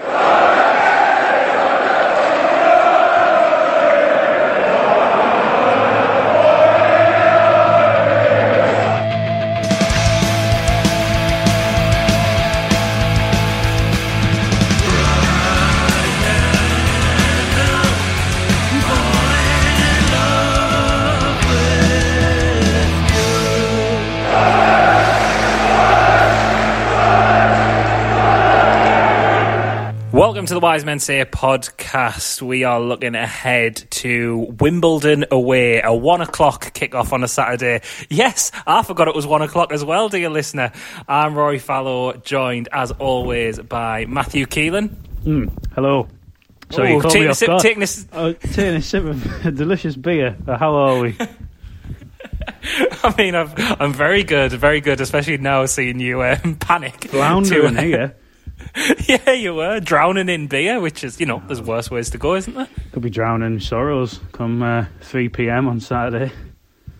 Hurrah! Welcome to the Wise Men Say podcast. We are looking ahead to Wimbledon away, a one o'clock kickoff on a Saturday. Yes, I forgot it was one o'clock as well, dear listener. I'm Rory Fallow, joined as always by Matthew Keeling. Mm, hello. So you called taking me a off sip- guard. taking a s- Oh, taking a sip of a delicious beer. Uh, How are we? I mean, I'm, I'm very good, very good, especially now seeing you um, panic. Floundering to- here. yeah, you were drowning in beer, which is, you know, there's worse ways to go, isn't there? Could be drowning in sorrows come uh, 3 p.m. on Saturday.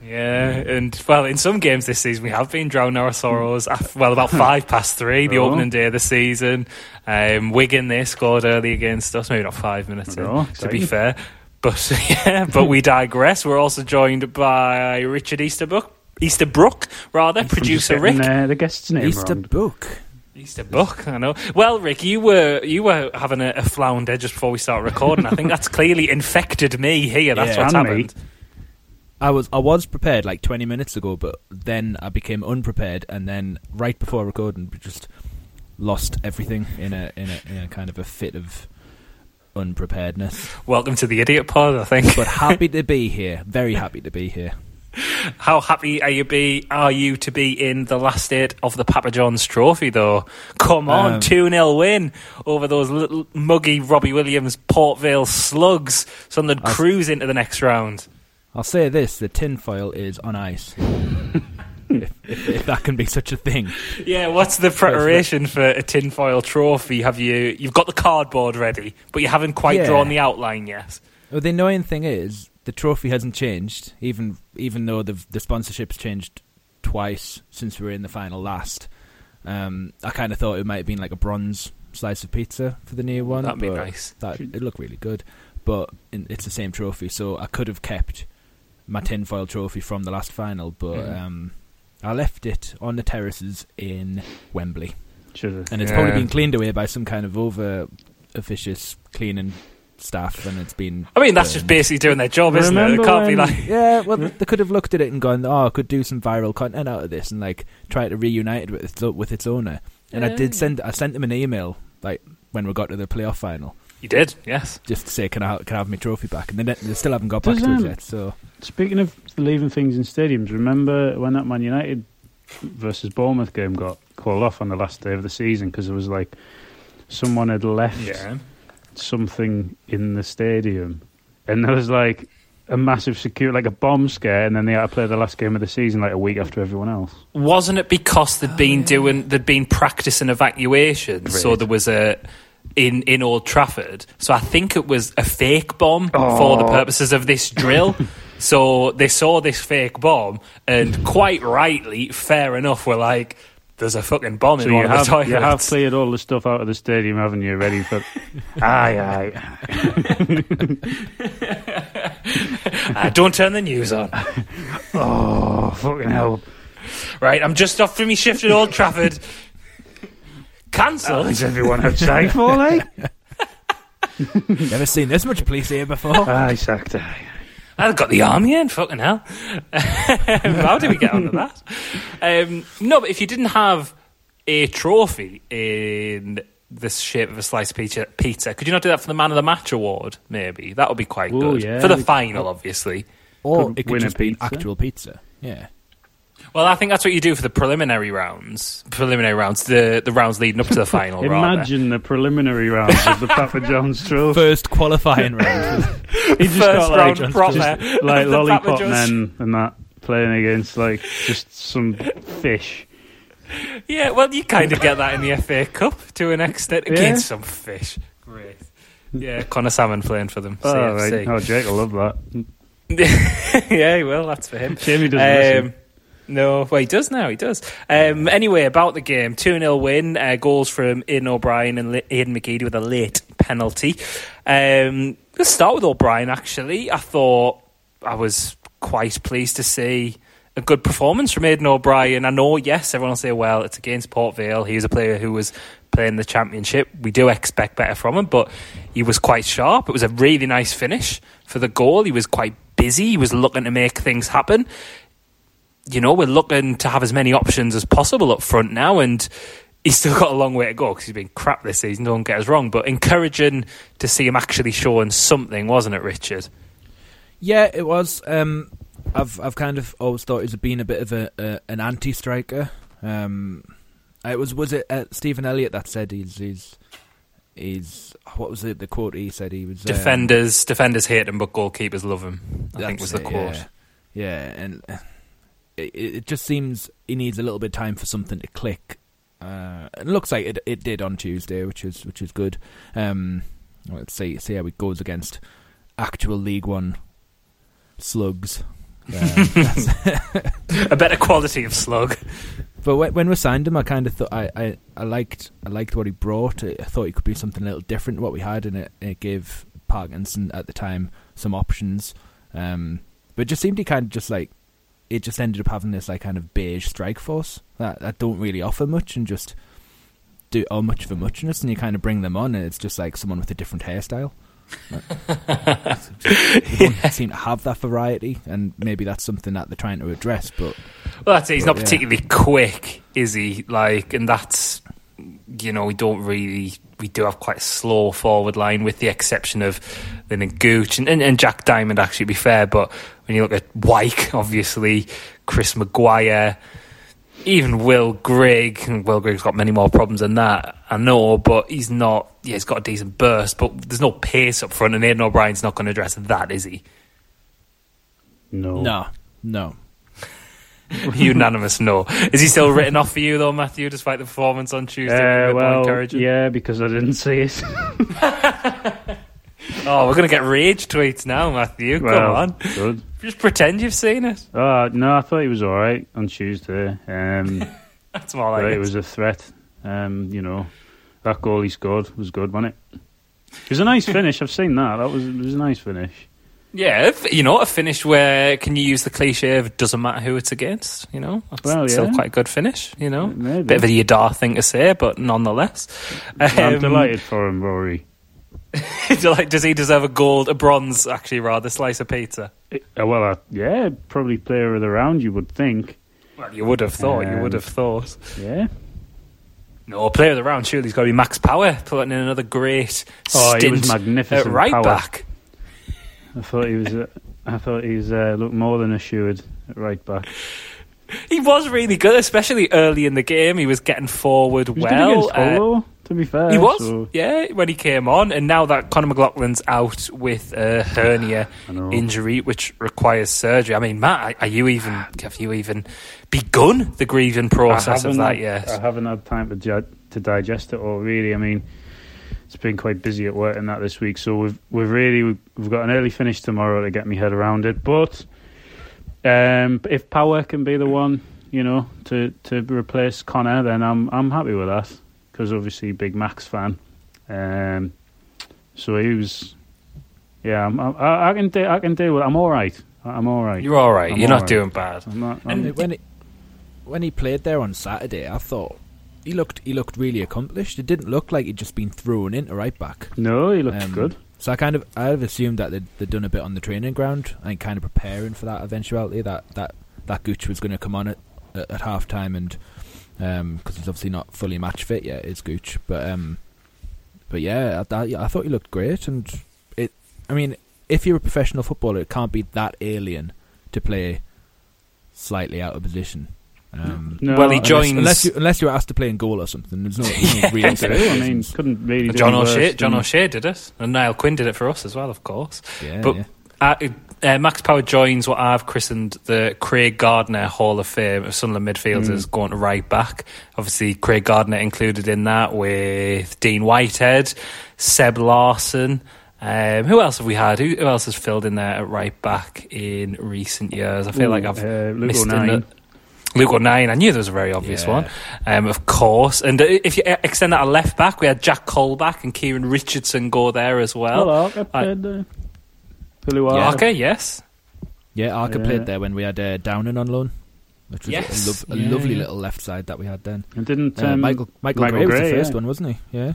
Yeah, and well, in some games this season we have been drowning our sorrows. af- Well, about five past three, the Oh. opening day of the season. Um, Wigan they scored early against us, maybe not five minutes in, Oh, to be fair. But yeah, but we digress. We're also joined by Richard Easterbrook, Easterbrook rather, From just producer Rick. Uh, the guest's name Easter book. I know. Well, Rick, you were you were having a, a flounder just before we start recording. I think that's clearly infected me here. That's Yeah. what's And me. happened. I was I was prepared like 20 minutes ago, but then I became unprepared, and then right before recording, we just lost everything in a in a, in a kind of a fit of unpreparedness. Welcome to the Idiot Pod. I think. But happy to be here. Very happy to be here. How happy are you be are you to be in the last eight of the Papa John's Trophy though? Come on, Um, two 0 win over those little muggy Robbie Williams Port Vale slugs. Sunderland I- cruise into the next round. I'll say this: the tinfoil is on ice. if, if, if that can be such a thing. Yeah, what's the preparation for a tinfoil trophy? Have you you've got the cardboard ready, but you haven't quite Yeah. drawn the outline yet. Well, the annoying thing is the trophy hasn't changed, even even though the the sponsorship's changed twice since we were in the final last. Um, I kind of thought it might have been like a bronze slice of pizza for the new one. That'd be nice. That it looked really good, but in, it's the same trophy, so I could have kept my tinfoil trophy from the last final, but Mhm. um, I left it on the terraces in Wembley, Should've. and it's Yeah. probably been cleaned away by some kind of over officious cleaning staff, and it's been. I mean, that's just basically doing their job, isn't it? It can't be like Yeah, well, they could have looked at it and gone, "Oh, I could do some viral content out of this," and like try to reunite it with its, with its owner. And I did send, I sent them an email like when we got to the playoff final, you did. Yes. just to say, "Can I, can I have my trophy back?" And they, they still haven't got back Does, to us um, yet. So Speaking of leaving things in stadiums, remember when that Man United versus Bournemouth game got called off on the last day of the season because it was like someone had left something in the stadium, and there was like a massive security, like a bomb scare, and then they had to play the last game of the season like a week after everyone else. Wasn't it because they'd oh, been doing they'd been practicing evacuations, so there was a in in Old Trafford. So I think it was a fake bomb for the Oh. purposes of this drill. so they saw this fake bomb, and quite rightly, fair enough, were like, "There's a fucking bomb So in you one of have the toilets." you have cleared all the stuff out of the stadium, haven't you? Ready for? aye, aye. Uh, don't turn the news on. Oh fucking hell! Right, I'm just off from my shift at Old Trafford. Cancelled. Is everyone outside for like? never seen this much police here before. Aye, sacked. Aye. I've got the army in, fucking hell. How did we get onto that? Um, no, but if you didn't have a trophy in the shape of a slice of pizza, pizza, could you not do that for the Man of the Match award, maybe? That would be quite Ooh, good. yeah. For the final, obviously. or Could it could win a just be pizza. actual pizza. Yeah, Well, I think that's what you do for the preliminary rounds. Preliminary rounds, the the rounds leading up to the final. Imagine rather. the preliminary rounds of the Papa John's Trophy. First qualifying round. he just First got like, round proper just, like lollipop men and that playing against like just some fish. Yeah, well, you kind of get that in the FA Cup to an extent Yeah. against some fish. Great. Yeah, Connor Salmon playing for them. Oh, CFC. right. oh Jake will love that. yeah, he will. That's for him. Shame he doesn't listen. No, well, he does now. He does. Um, anyway, about the game, 2 0 win. Uh, goals from Ian O'Brien and Aiden McGeady with a late penalty. Um, let's start with O'Brien, actually. I thought I was quite pleased to see a good performance from Aiden O'Brien. I know, yes, everyone will say, well, it's against Port Vale. He was a player who was playing the championship. We do expect better from him, but he was quite sharp. It was a really nice finish for the goal. He was quite busy. He was looking to make things happen you know, we're looking to have as many options as possible up front now, and he's still got a long way to go because he's been crap this season. Don't get us wrong, but encouraging to see him actually showing something, wasn't it, Richard? Yeah, it was. Um, I've I've kind of always thought he's been a bit of a, a an anti-striker. Um, it was was it uh, Stephen Elliott that said he's he's he's what was it the quote he said he was um, Defenders, defenders hate him, but goalkeepers love him. I think was the it, quote. Yeah, yeah and uh, it, it just seems he needs a little bit of time for something to click. Uh, it looks like it it did on Tuesday, which is which is good. Um, let's see see how it goes against actual League One slugs. Um, A better quality of slug. But when, when we signed him, I kind of thought I, I, I liked I liked what he brought. I thought he could be something a little different to what we had, and it, it gave Parkinson at the time some options. Um, but it just seemed he kind of just like it just ended up having this like kind of beige strike force that that don't really offer much and just do all much of a muchness, and you kind of bring them on, and it's just like someone with a different hairstyle. Don't seem to have that variety, and maybe that's something that they're trying to address. But Well, that's it. He's not Yeah. particularly quick, is he? Like, and that's you know we don't really we do have quite a slow forward line, with the exception of the Gooch and, and, and Jack Diamond. Actually, to be fair, but when you look at Wyke, obviously Chris Maguire, even Will Grigg, and Will Grigg's got many more problems than that. I know, but he's not. Yeah, he's got a decent burst, but there's no pace up front, and Aiden O'Brien's not going to address that, is he? No. no, no, Unanimous no. Is he still written off for you though, Matthew, despite the performance on Tuesday? Uh, being a bit more well, encouraging? yeah, because I didn't see it. Oh, we're going to get rage tweets now, Matthew. well, Come on. Good. Just pretend you've seen it. Oh, no, I thought he was all right on Tuesday. Um, That's like but it. was a threat. Um, you know, that goal he scored was good, wasn't it? It was a nice finish. I've seen that. That was it was a nice finish. Yeah, you know, a finish where can you use the cliche of it doesn't matter who it's against, you know? That's Well, still quite a good finish, you know? Maybe. Bit of a Yadar thing to say, but nonetheless. I'm Um, delighted for him, Rory. like, does he deserve a gold, a bronze, actually, rather, slice of pizza? Uh, well, uh, yeah, probably player of the round, you would think. Well, you would have thought, you Um, would have thought. Yeah. No, player of the round, surely he's got to be Max Power, putting in another great Oh, he was magnificent. at right Power. back. I thought he was. Uh, I thought he was uh, looked more than assured at right back. He was really good, especially early in the game. He was getting forward was well. Good against Hull, to be fair. he was, so- yeah, when he came on. And now that Conor McLaughlin's out with a hernia injury, which requires surgery. I mean, Matt, are you even have you even begun the grieving process of that yet? I haven't had time to di- to digest it all. Really, I mean, it's been quite busy at work and that this week. So we've we've really we've, we've got an early finish tomorrow to get me head around it. But um, if Power can be the one, you know, to to replace Connor, then I'm I'm happy with that because obviously big Max fan. Um, so he was, yeah, I'm, I, I can do, I can deal with. I'm all right. I'm all right. You're all right. I'm You're all not right. doing bad. I'm not. I'm, And- when he, when he played there on Saturday, I thought he looked he looked really accomplished. It didn't look like he'd just been thrown into right back. no, he looked Um, good. So I kind of I have assumed that they'd, they'd done a bit on the training ground and kind of preparing for that eventuality that that that Gooch was going to come on at at, at half time and because he's obviously not fully match fit yet is Gooch but um but yeah I, I, I thought he looked great and it I mean if you're a professional footballer it can't be that alien to play slightly out of position. Um, No, well, he unless- joins unless you unless you're asked to play in goal or something. There's no, there's no real True, I mean, couldn't really. John O'Shea. John O'Shea did it, and Niall Quinn did it for us as well, of course. yeah, but yeah. Uh, uh, Max Power joins what I've christened the Craig Gardner Hall of Fame of Sunderland midfielders Mm. going to right back. Obviously, Craig Gardner included in that with Dean Whitehead, Seb Larsson. Um, who else have we had? Who, who else has filled in there at right back in recent years? I feel Ooh, like I've uh, Luke missed the- Luke O'Nien, I knew there was a very obvious Yeah. one, um, of course. And uh, if you uh, extend that a left back, we had Jack Colback and Kieran Richardson go there as well. I- played there. Billy Yeah. Wilder. Okay, yes. Yeah, Arca Yeah. played there when we had uh, Downing on loan, which was Yes. a, lov- a Yeah, lovely yeah. little left side that we had then. And didn't Uh, um, Michael Michael, Michael Gray was the first yeah. one, wasn't he? Yeah.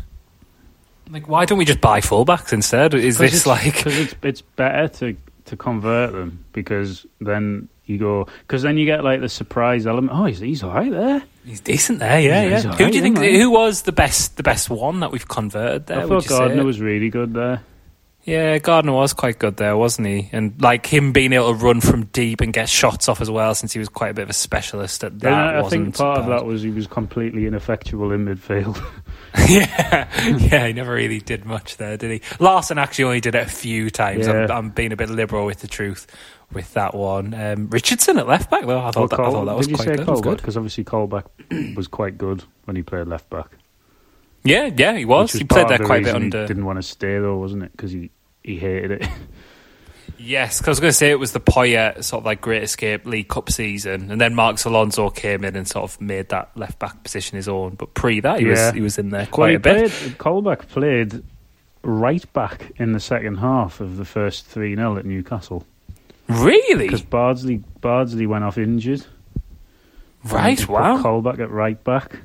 Like, why don't we just buy fullbacks instead? Is this it's, like? because it's it's better to to convert them because then you go because then you get like the surprise element. Oh, he's he's all right there. He's decent there, yeah, Yeah, yeah. he's Who alright, do you think? man. Who was the best? The best one that we've converted there? I thought Gardner was really good there. Yeah, Gardner was quite good there, wasn't he? And like him being able to run from deep and get shots off as well, since he was quite a bit of a specialist at that. Then I, think part of that was he was completely ineffectual in midfield. yeah, yeah, he never really did much there, did he? Larsson actually only did it a few times. I'm, I'm being a bit liberal with the truth with that one. Um, Richardson at left back, though, I thought, that, I thought that was did you quite say good. Because obviously Colback was quite good when he played left back. Yeah, yeah, he was. Which He played there quite a bit reason he. Didn't want to stay though, wasn't it? Because he he hated it. Yes, because I was going to say it was the Poyet sort of like Great Escape League Cup season, and then Marcos Alonso came in and sort of made that left back position his own. But pre that, he Yeah. was he was in there quite he a bit. Played, Colback played right back in the second half of the first three 0 at Newcastle Really? because Bardsley Bardsley went off injured. Right? Wow. Colback at right back.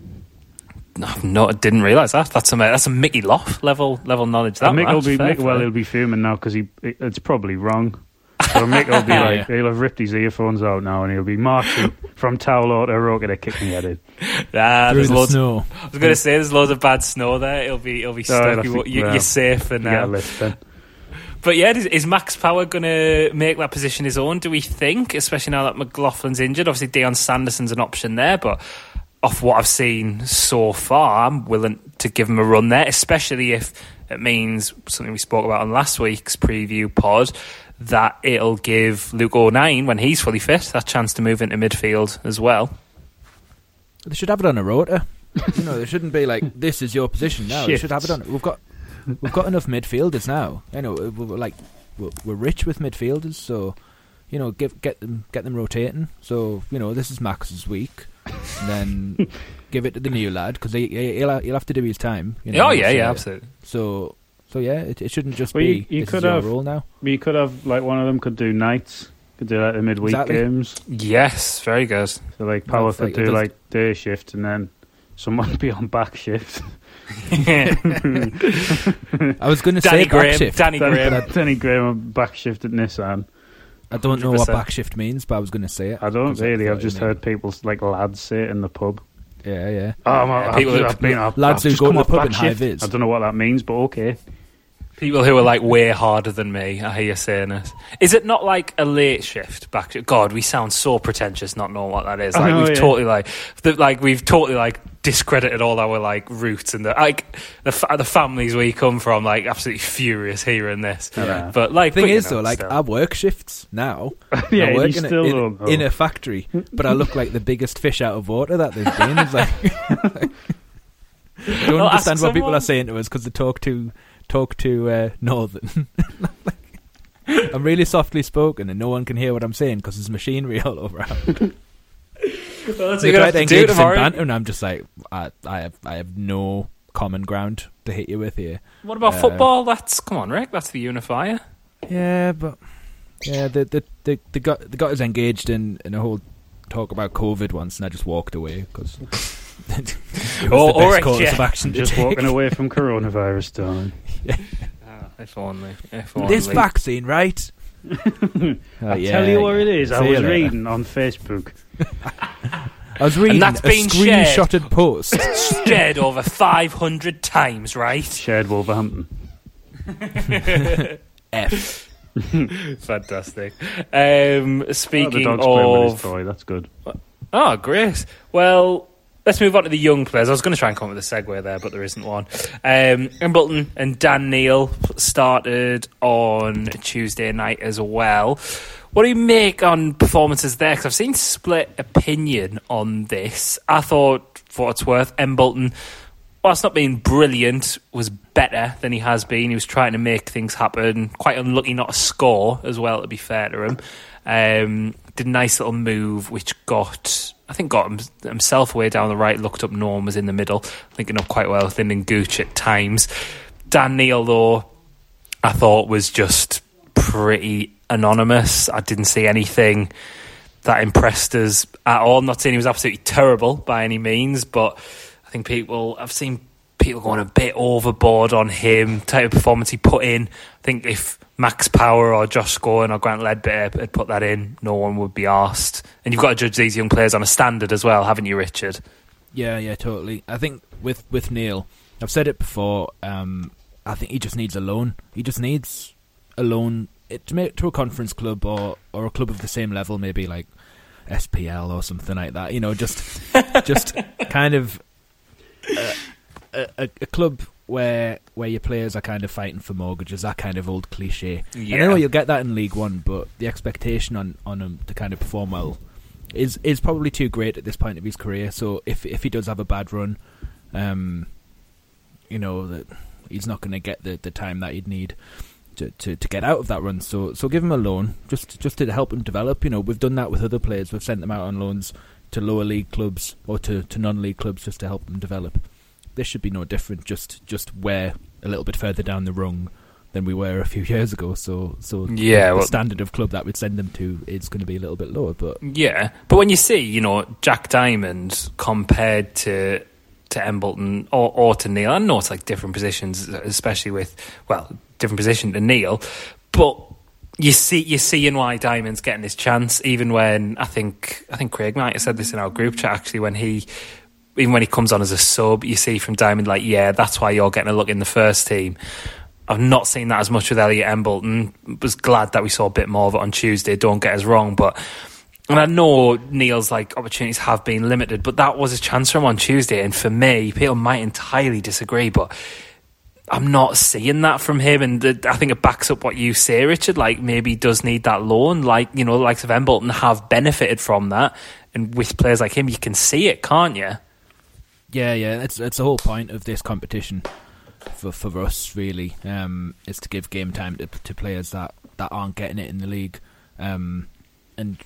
No, no, I didn't realise that. That's a that's a Mickey Loft level level knowledge. That And Mick will be Fair Mick, well, he'll be fuming now because he it, it's probably wrong. So Mick will be Yeah. like he'll have ripped his earphones out now and he'll be marching from Towler to Roke to kick me head in. Ah, there's the loads. snow. I was going to say there's loads of bad snow there. It'll be it'll be Oh, stuck. I You, think- you, well, you're safe for You get now. a. But yeah, is, is Max Power going to make that position his own? Do we think, especially now that McLaughlin's injured? Obviously, Dion Sanderson's an option there, but off what I've seen so far, I'm willing to give him a run there, especially if it means something we spoke about on last week's preview pod that it'll give Luke O'Nien, when he's fully fit, that chance to move into midfield as well. They should have it on a rotor. you know, they shouldn't be like this is your position now. They should have it on. We've got we've got enough midfielders now. You know, we're, we're like we're, we're rich with midfielders, so you know, give get them get them rotating. So you know, this is Max's week, and then give it to the new lad because he, he'll he'll have to do his time. You know, oh, yeah, so- yeah, uh, absolutely. So so yeah, it, it shouldn't just Well, be you- you this could is your have- role now. You could have like one of them could do nights, could do like the midweek Exactly. games. Yes, very good. So like Power could like- do like day shift and then someone be on back shift. I was going to Danny say back Graham. shift. Danny Danny, Graham. Danny Graham on back shift at Nissan. I don't know what 100%. back shift means, but I was going to say it. I don't 'cause really. thought I've it just meant- heard people like lads say it in the pub. Yeah, yeah. Oh, I'm, I've, people just- who- I've been, I've, lads I've who just go come to the off pub back in high shift. vis. I don't know what that means, but okay. People who are like way harder than me, I hear you saying it. Is it not like a late shift back? To, God, we sound so pretentious not knowing what that is. Like know, we've yeah. totally like, the, like we've totally like discredited all our like roots and the like the fa- the families we come from. Like absolutely furious hearing this. Yeah. But like, the thing but, is know, though, like still. I work shifts now. Yeah, I work in, still a, in, in a factory, but I look like the biggest fish out of water that there's been. It's like, I don't Well, ask understand what people are saying to us because they talk too talk to uh, northern. I'm really softly spoken, and no one can hear what I'm saying because there's machinery all over. Well, that's They try to to engage in banter, and I'm just like, I, I have, I have no common ground to hit you with here. What about Uh, football? That's come on, Rick. That's the unifier. Yeah, but yeah, the they they, they got they got us engaged in, in a whole talk about COVID once, and I just walked away because it was Oh, the best course yeah. of action Just take. walking away from coronavirus, darling. Ah, if only. If only. This vaccine, right? Oh, I yeah, tell you what yeah. it is. I See you was reading on Facebook. I was reading that's a been shared. screenshotted post. shared over 500 times, right? Shared Wolverhampton. F. Fantastic. Um, speaking oh, of toy, that's good. Oh, great. Well, let's move on to the young players. I was going to try and come up with a segue there, but there isn't one. Um, Embleton and Dan Neil started on Tuesday night as well. What do you make on performances there? Because I've seen split opinion on this. I thought, for what it's worth, Embleton, whilst not being brilliant, was better than he has been. He was trying to make things happen. Quite unlucky not to score as well, to be fair to him. Um, did a nice little move, which got I think got himself way down the right. Looked up Norm was in the middle, linking up quite well with Lynden Gooch at times. Dan Neil though, I thought was just pretty anonymous. I didn't see anything that impressed us at all. I'm not saying he was absolutely terrible by any means, but I think people I've seen people going a bit overboard on him, type of performance he put in. I think if Max Power or Josh Scowen or Grant Leadbitter had put that in, no one would be asked. And you've got to judge these young players on a standard as well, haven't you, Richard? Yeah, yeah, totally. I think with with Neil, I've said it before. Um, I think he just needs a loan. He just needs a loan to make to a conference club or or a club of the same level, maybe like SPL or something like that. You know, just just kind of a, a, a, club where where your players are kind of fighting for mortgages, that kind of old cliche. Yeah. I know you'll get that in League One, but the expectation on on him to kind of perform well is is probably too great at this point of his career. So if if he does have a bad run, um, you know that he's not going to get the, the time that he'd need. To, to, to get out of that run, so so give him a loan just just to help him develop. You know, we've done that with other players. We've sent them out on loans to lower league clubs or to, to non league clubs just to help them develop this should be no different. Just just we're a little bit further down the rung than we were a few years ago. So so yeah, the well, standard of club that we'd send them to is going to be a little bit lower. But yeah, but when you see you know Jack Diamond compared to to Embleton or, or to Neil, I know it's like different positions, especially with well different position to Neil, but you see you're seeing why Diamond's getting this chance, even when I think I think Craig might have said this in our group chat actually when he even when he comes on as a sub, you see from Diamond like, yeah, that's why you're getting a look in the first team. I've not seen that as much with Elliot Embleton. Was glad that we saw a bit more of it on Tuesday. Don't get us wrong, but and I know Neil's like opportunities have been limited, but that was a chance for him on Tuesday. And for me, people might entirely disagree, but I'm not seeing that from him. And the, I think it backs up what you say, Richard. Like maybe he does need that loan. Like you know, the likes of Embleton have benefited from that, and with players like him, you can see it, can't you? Yeah, yeah, it's it's the whole point of this competition for for us really um, is to give game time to, to players that, that aren't getting it in the league, um, and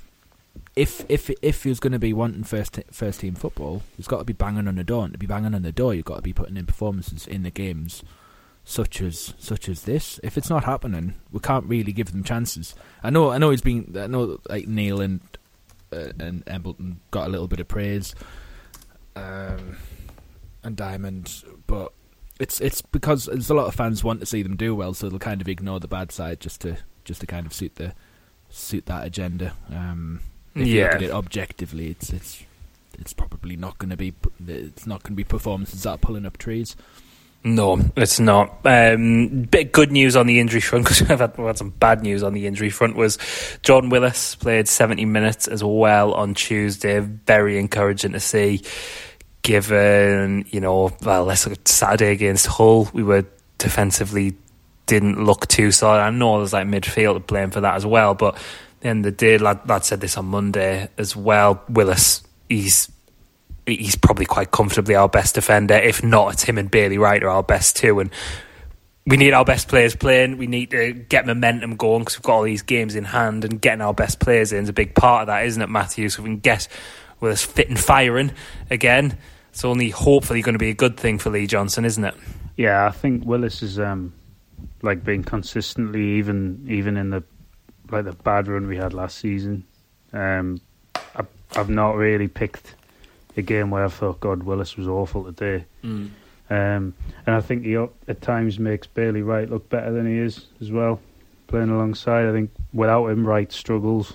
if if if he's going to be wanting first first team football, he's got to be banging on the door. And to be banging on the door, you've got to be putting in performances in the games, such as such as this. If it's not happening, we can't really give them chances. I know I know he's been I know like Neil and uh, and Embleton got a little bit of praise. Um, and Diamond, but it's it's because there's a lot of fans want to see them do well, so they'll kind of ignore the bad side just to just to kind of suit the suit that agenda. Um, if yeah. you look at it objectively, it's it's it's probably not going to be it's not going to be performances that are pulling up trees. No, it's not. Um, bit good news on the injury front because we've had, had some bad news on the injury front. Was Jordan Willis played 70 minutes as well on Tuesday. Very encouraging to see given, you know, well, let's look at Saturday against Hull. We were defensively didn't look too solid. I know there's like midfield to blame for that as well, but then the day lad, lad said this on Monday as well. Willis, he's he's probably quite comfortably our best defender. If not, it's him and Bailey Wright are our best two, and we need our best players playing. We need to get momentum going because we've got all these games in hand, and getting our best players in is a big part of that, isn't it, Matthew? So we can get Willis fit and firing again it's only hopefully going to be a good thing for Lee Johnson, isn't it? Yeah, I think Willis is um, like being consistently even even in the like the bad run we had last season. Um, I, I've not really picked a game where I thought God Willis was awful today. Mm. Um, and I think he at times makes Bailey Wright look better than he is as well, playing alongside. I think without him, Wright struggles.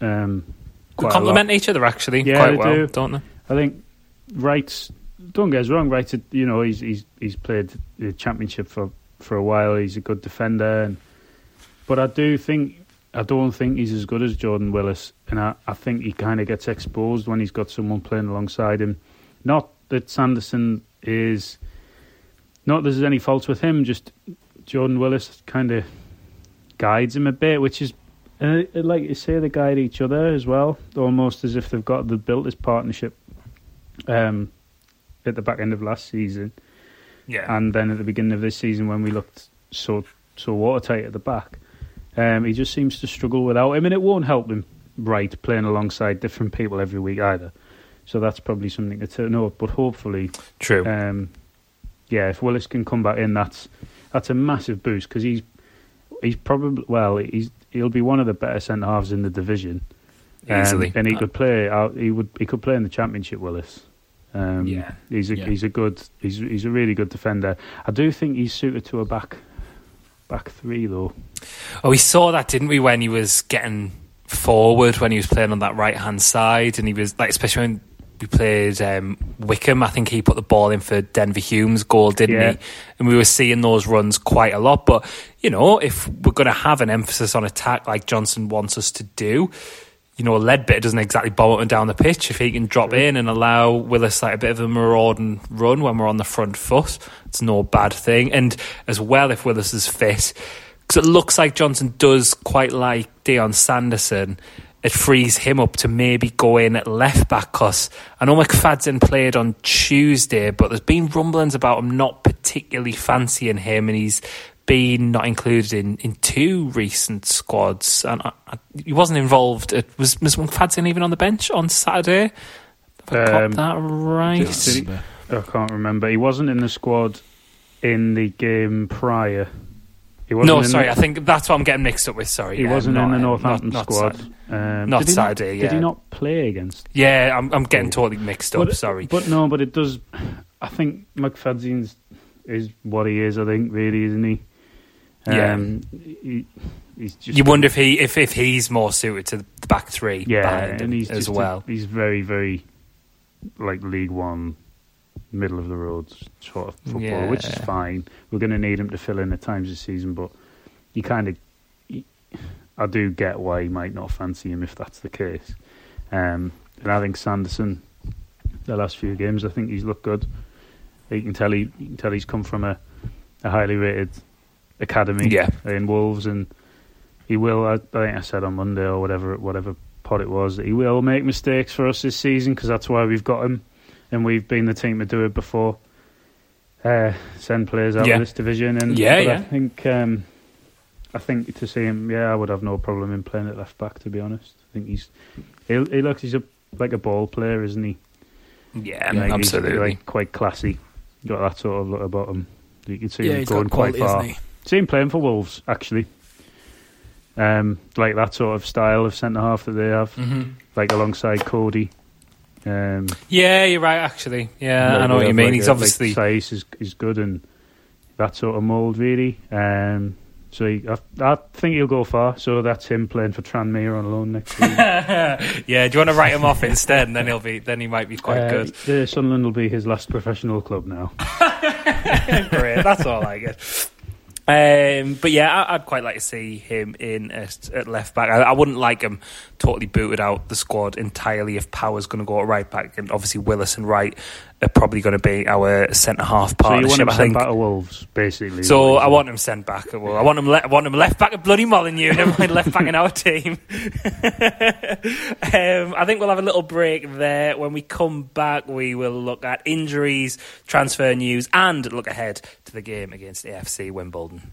Um, they complement each other actually yeah, quite well, do. don't they? I think Wright's don't get us wrong, Wright. You know he's he's he's played the championship for for a while. He's a good defender, and but I do think I don't think he's as good as Jordan Willis, and I, I think he kind of gets exposed when he's got someone playing alongside him. Not that Sanderson is, not there's any faults with him, just Jordan Willis kind of guides him a bit, which is uh, like you say, they guide each other as well, almost as if they've got the built this partnership um, at the back end of last season, Yeah. and then at the beginning of this season when we looked so so watertight at the back. Um, he just seems to struggle without him, and it won't help him right playing alongside different people every week either. So that's probably something to turn up. But hopefully, True. um, yeah, if Willis can come back in, that's that's a massive boost because he's he's probably well, he's he'll be one of the better centre halves in the division. Um, Easily. and he could play out. He would. He could play in the championship. Willis. Um, Yeah. he's a Yeah. he's a good. He's he's a really good defender. I do think he's suited to a back back three though. Oh, we saw that, didn't we, when he was getting forward, when he was playing on that right hand side, and he was like, especially when we played um, Wycombe. I think he put the ball in for Denver Hume's goal, didn't Yeah. he? And we were seeing those runs quite a lot. But you know, if we're going to have an emphasis on attack like Johnson wants us to do. You know, Leadbitter doesn't exactly and down the pitch. If he can drop in and allow Willis like a bit of a marauding run when we're on the front foot, it's no bad thing. And as well, if Willis is fit, because it looks like Johnson does quite like Dion Sanderson. It frees him up to maybe go in at left back. Cause I know McFadzean played on Tuesday, but there's been rumblings about him not particularly fancying him, and he's been not included in, in two recent squads. And I, I, he wasn't involved. It was was McFadzean even on the bench on Saturday? Have I got Um, that right? Did he- I can't remember. He wasn't in the squad in the game prior. He wasn't No, sorry, the- I think that's what I'm getting mixed up with. Sorry, He yeah, wasn't not, in the Northampton not- not squad. Saturday. Um, Not did he Saturday, Did he not play against? Yeah, I'm, I'm getting totally mixed up. But- sorry. But no, but it does. I think McFadzean's is what he is. I think really, isn't he? Yeah. Um, he, he's just. you wonder if he if, if he's more suited to the back three yeah, and he's as just a- well. he's very, very like League One, middle of the road sort of football, which is fine. We're going to need him to fill in at times this season, but you kind of, I do get why he might not fancy him if that's the case. Um, and I think Sanderson, the last few games, I think he's looked good. You can tell he, you can tell he's come from a, a highly rated academy Yeah. in Wolves, and he will. I, I think I said on Monday or whatever whatever pod it was that he will make mistakes for us this season because that's why we've got him, and we've been the team to do it before. Uh, send players out Yeah. of this division, and Yeah, yeah. I think um, I think to see him, yeah, I would have no problem in playing at left back. To be honest, I think he's he, he looks he's a like a ball player, isn't he? Yeah, Like, he's, absolutely. like quite classy. Got that sort of look about him. You can see yeah, him he's going got quite quality, far. Isn't he? See him playing for Wolves, actually. Um, like that sort of style of centre half that they have, Mhm. like alongside Coady. Um, Yeah, you're right. Actually, yeah, I know what you mean. like He's a- obviously like is is good and that sort of mould really. Um, so he, I, I think he'll go far. So that's him playing for Tranmere on loan next week. yeah. Do you want to write him off instead? And then he'll be then he might be quite Uh, good. The Sunderland will be his last professional club now. Great, that's all I get. Um, but yeah, I, I'd quite like to see him in at, at left back. I, I wouldn't like him totally booted out the squad entirely if Power's going to go at right back, and obviously Willis and Wright are probably going to be our centre half partnership. So you want him I sent think. back to Wolves, basically. So I want him sent back. Well, I want him. Le- I want him left back at bloody Molyneux. Never mind left back in our team. um, I think we'll have a little break there. When we come back, we will look at injuries, transfer news, and look ahead to the game against AFC Wimbledon.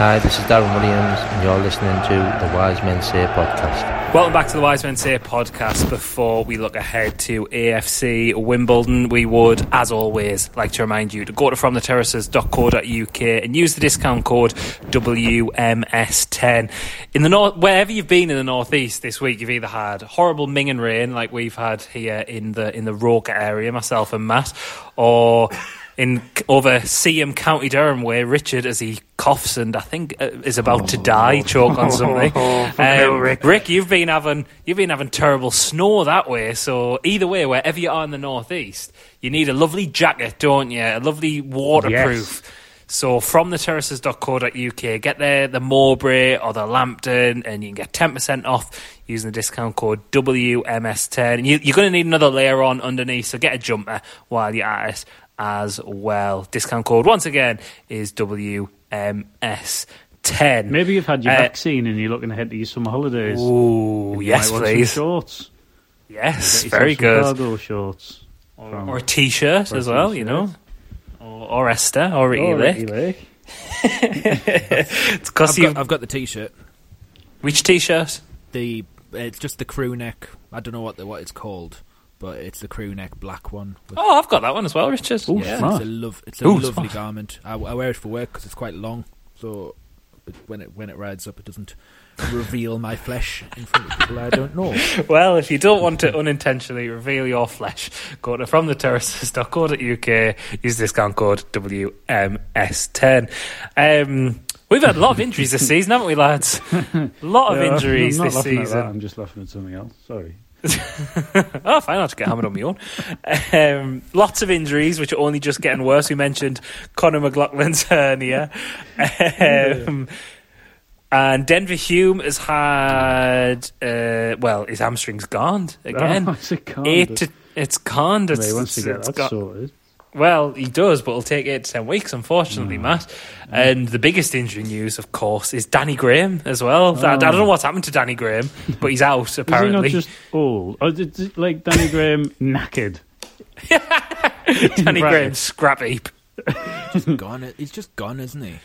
Hi, this is Darren Williams, and you're listening to the Wise Men Say podcast. Welcome back to the Wise Men Say podcast. Before we look ahead to AFC Wimbledon, we would, as always, like to remind you to go to fromtheterraces.co.uk and use the discount code WMS10. In the north, wherever you've been in the northeast this week, you've either had horrible minging rain like we've had here in the in the Roker area, myself and Matt, or in over Seaham, County Durham, where Richard, as he coughs and I think uh, is about to die, choke on something. Um, Rick. Rick, you've been having you've been having terrible snow that way. So either way, wherever you are in the northeast, you need a lovely jacket, don't you? A lovely waterproof. Yes. So from the terraces.co.uk, get there the Mowbray or the Lambton, and you can get 10% off using the discount code WMS10. And you, you're going to need another layer on underneath, so get a jumper while you're at it as well. Discount code, once again, is WMS10. Maybe you've had your Uh, vaccine and you're looking ahead to your summer holidays. Ooh, You yes, might want please. Some shorts. Yes, Get very some good. Cargo shorts. from- Or a t-shirt Or a as well, you t-shirt. know. Or, or Esther, or Ricky Oh, Lake. It's because I've got, I've got the t-shirt. Which t-shirt? The it's just the crew neck. I don't know what the, what it's called, but it's the crew neck black one. With, Oh, I've got that one as well, Richard. Ooh, yeah, smart. it's a love. It's a Ooh, lovely smart. garment. I, I wear it for work because it's quite long, so it, when it when it rides up, it doesn't reveal my flesh in front of people I don't know. Well, if you don't want to unintentionally reveal your flesh, go to fromtheterraces.co.uk, use discount code WMS10. Um, we've had a lot of injuries this season, haven't we, lads? A lot of Yeah, injuries I'm not this laughing at that, season. I'm just laughing at something else. Sorry. oh, fine, I'll just get hammered on my own. Um, lots of injuries, which are only just getting worse. We mentioned Conor McLaughlin's hernia. Um, and Denver Hume has had, uh, well, his hamstring's gone again. Oh, it's a con, eight to, it's gone. It's, he wants to get it's that got- sorted. Well, he does, but it'll take eight to ten weeks, unfortunately, Hmm. Matt. And the biggest injury news, of course, is Danny Graham as well. I, I don't know what's happened to Danny Graham, but he's out apparently. Is he apparently. not just old? Or is it like Danny Graham knackered? Danny Right. Graham scrap heap. He's gone. He's just gone, isn't he?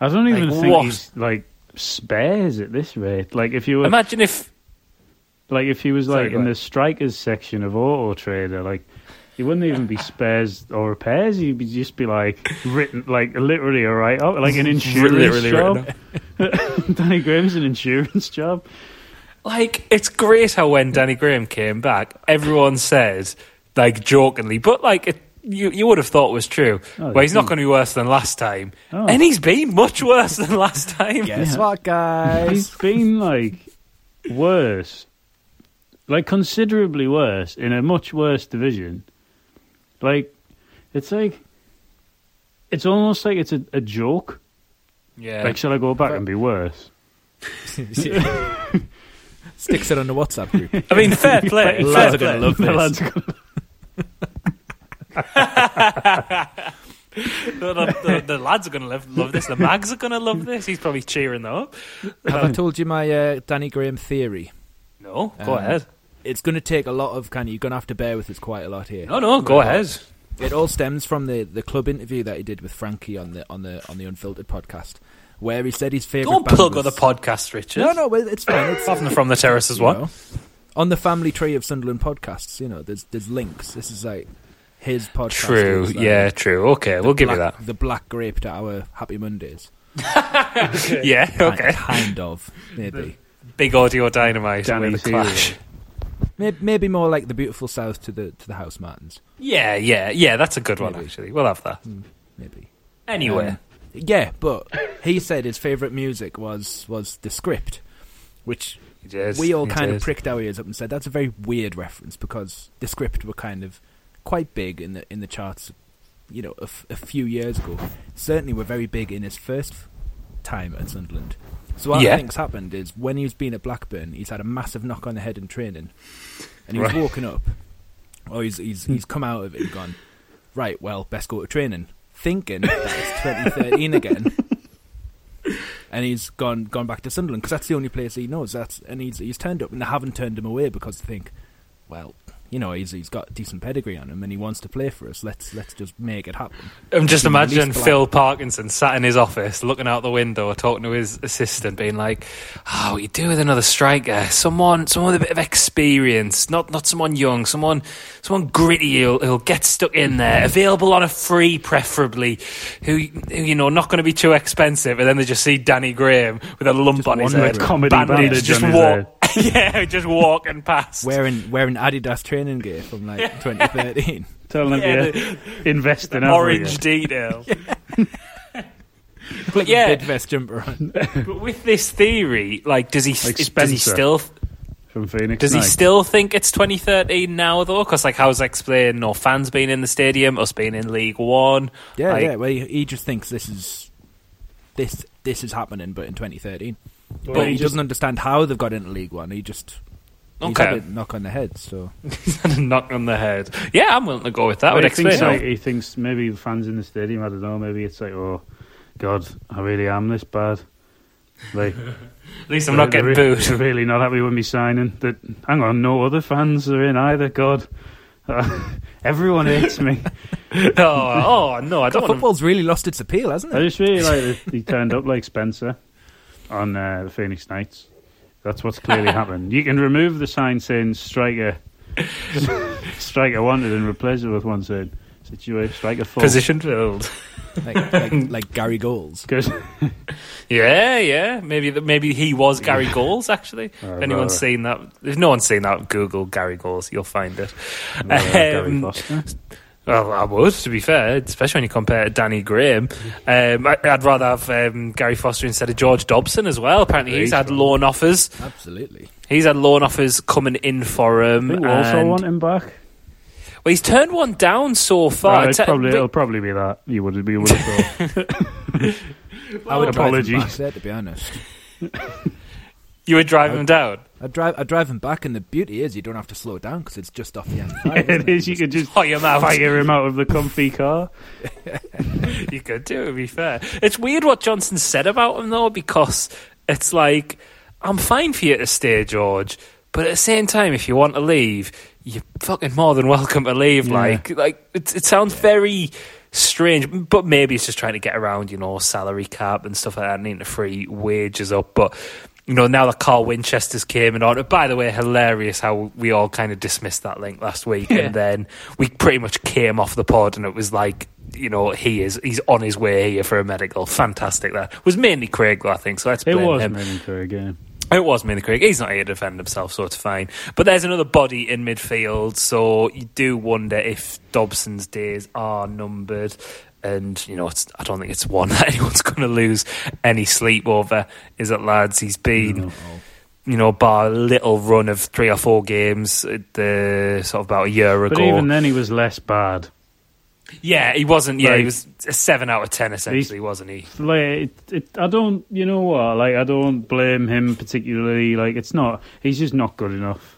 I don't even Like think what? he's like spares at this rate. Like if you were, Imagine if like if he was like go in ahead. the strikers section of Auto Trader, like he wouldn't even be spares or repairs. He'd be just be like written, like literally a write up, like an insurance Literally job. Danny Graham's an insurance job. Like, it's great how when Danny Graham came back, everyone said, like, jokingly, but like, it, you you would have thought was true. Oh, well, he's not going to be worse than last time, Oh. and he's been much worse than last time. Guess what, guys? He's been like worse, like considerably worse in a much worse division. Like it's like it's almost like it's a, a joke. Yeah. Like, shall I go back and be worse? Sticks it on the WhatsApp group. I mean, fair play. The fair lads are going to love The this. lads are gonna- the, the- the- the lads are going to love, love this. The mags are going to love this. He's probably cheering them up. Have I told you my uh, Danny Graham theory? No, go Um, ahead. It's going to take a lot of kind of. You're going to have to bear with us quite a lot here. No, no, go ahead. It all stems from the, the club interview that he did with Frankie on the on the on the Unfiltered podcast, where he said his favorite. Don't band plug was, other podcasts, Richard. No, no, well, it's fine. It's, Apart from the From the Terraces you one. know, on the family tree of Sunderland podcasts, you know, there's there's links. This is like his podcast. True, is, like, yeah, true. Okay, we'll give you that. The black grape to our Happy Mondays. Yeah, okay. Kind of, maybe. Big audio dynamite Danny the clash. Maybe. Maybe more like the beautiful south to the to the House Martins. Yeah, yeah, yeah. That's a good one, actually. We'll have that. Maybe. Anyway, Um, yeah, but he said his favourite music was was the script, which did, we all kind did. of pricked our ears up and said that's a very weird reference because the script were kind of quite big in the in the charts you know, a, f- a few years ago, certainly were very big in his first time at Sunderland. So what Yeah. I think's happened is when he's been at Blackburn, he's had a massive knock on the head in training, and he's Right. woken up, or he's he's hmm. he's come out of it and gone, right, well, best go to training, thinking that it's 2013 again. And he's gone gone back to Sunderland because that's the only place he knows. That's and he's he's turned up, and they haven't turned him away because they think, well, you know, he's he's got decent pedigree on him, and he wants to play for us. Let's let's just make it happen. I'm just At least imagining Black- Phil Parkinson sat in his office, looking out the window, talking to his assistant, being like, "Oh, what you do with another striker? Someone, someone with a bit of experience, not not someone young, someone, someone gritty who'll, who'll get stuck in there, available on a free, preferably, who, who you know, not going to be too expensive." And then they just see Danny Graham with a lump Just on his head, with comedy bandage, bandage just on his walk, yeah, just walking past. Wearing wearing Adidas training gear from like 2013. Tell them Yeah, to invest in Orange detail. Put yeah. the bid vest jumper on. But with this theory, like, does he Like does he still from Phoenix. does he still think it's 2013 now though? Because like, how's explain no fans being in the stadium, us being in League One? Yeah, Like- yeah. Well, he, he just thinks this is this this is happening, but in 2013. Well, but he he, just- doesn't understand how they've got into League One. He just he's Okay. had a knock on the head. So He's had a knock on the head. Yeah, I'm willing to go with that. Well, would he thinks explain. like, he thinks maybe the fans in the stadium. I don't know. Maybe it's like, oh God, I really am this bad. Like At least I'm not getting re- booed. They're really not happy with me signing. That hang on, no other fans are in either. God, everyone hates me. oh, oh no, I don't. Want football's really lost its appeal, hasn't it? I just really like he turned up like Spencer on uh, the Phoenix Nights. That's what's clearly happened. You can remove the sign saying striker, striker wanted, and replace it with one saying situation striker full. position filled. like, like, like Gary Goals. 'Cause- Yeah, yeah. Maybe th- maybe he was Gary Goals. Actually, Oh, if anyone's right. seen that, if no one's seen that, Google Gary Goals. You'll find it. uh, Gary Um, Foster. Well, I would, to be fair, especially when you compare to Danny Graham. Um, I, I'd rather have um, Gary Foster instead of George Dobson as well. Apparently, he's had loan offers. Absolutely. He's had loan offers coming in for him. I think we also want him back. well, he's turned one down so far. Right, It's, uh, probably, but- it'll probably be that. You would, you would have thought. I would drive him apologies. back there, to be honest. you would drive him down. I'd drive, I'd drive him back, and the beauty is you don't have to slow down because it's just off the M5. it isn't is. You could just Fire him out. fire him out of the comfy car. you could do, to be fair. It's weird what Johnson said about him, though, because it's like, I'm fine for you to stay, George, but at the same time, if you want to leave, you're fucking more than welcome to leave. Yeah. Like, like it, it sounds very strange, but maybe it's just trying to get around, you know, salary cap and stuff like that, and needing to free wages up. But, you know, now that Carl Winchester's came in on, by the way, hilarious how we all kind of dismissed that link last week. Yeah. And then we pretty much came off the pod and it was like, you know, he is, he's on his way here for a medical. Fantastic that. It was mainly Craig, though, I think, so let's It was him. mainly Craig. game. It was mainly Craig. He's not here to defend himself, so it's fine. But there's another body in midfield, so you do wonder if Dobson's days are numbered. And you know, it's, I don't think it's one that anyone's going to lose any sleep over. Is it, lads? He's been, you know, bar a little run of three or four games uh, the sort of about a year But ago. even then, he was less bad. yeah, he wasn't. Yeah, he was a seven out of ten essentially, wasn't he? Like, it, it, I don't, you know what? Like, I don't blame him particularly. Like, it's not. He's just not good enough.